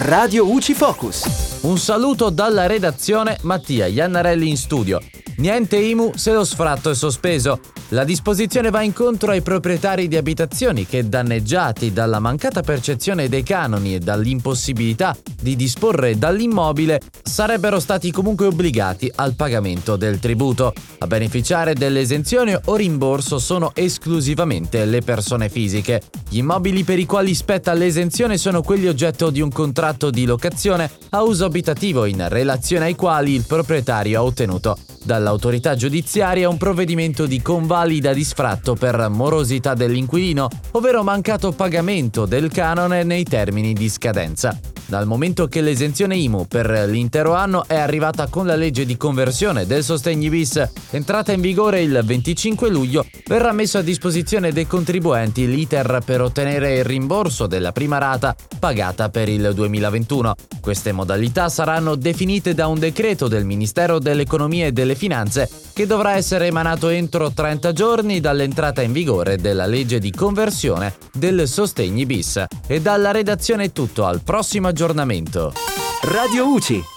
Radio UCI Focus. Un saluto dalla redazione Mattia Iannarelli in studio. Niente IMU se lo sfratto è sospeso. La disposizione va incontro ai proprietari di abitazioni che, danneggiati dalla mancata percezione dei canoni e dall'impossibilità di disporre dall'immobile, sarebbero stati comunque obbligati al pagamento del tributo. A beneficiare dell'esenzione o rimborso sono esclusivamente le persone fisiche. Gli immobili per i quali spetta l'esenzione sono quelli oggetto di un contratto di locazione a uso abitativo in relazione ai quali il proprietario ha ottenuto dall'autorità giudiziaria un provvedimento di convalida di sfratto per morosità dell'inquilino, ovvero mancato pagamento del canone nei termini di scadenza. Dal momento che l'esenzione IMU per l'intero anno è arrivata con la legge di conversione del Sostegni bis, entrata in vigore il 25 luglio, verrà messo a disposizione dei contribuenti l'iter per ottenere il rimborso della prima rata pagata per il 2021. Queste modalità saranno definite da un decreto del Ministero dell'Economia e delle Finanze che dovrà essere emanato entro 30 giorni dall'entrata in vigore della legge di conversione del Sostegni bis. E dalla redazione è tutto, al prossimo aggiornamento. Radio UCI.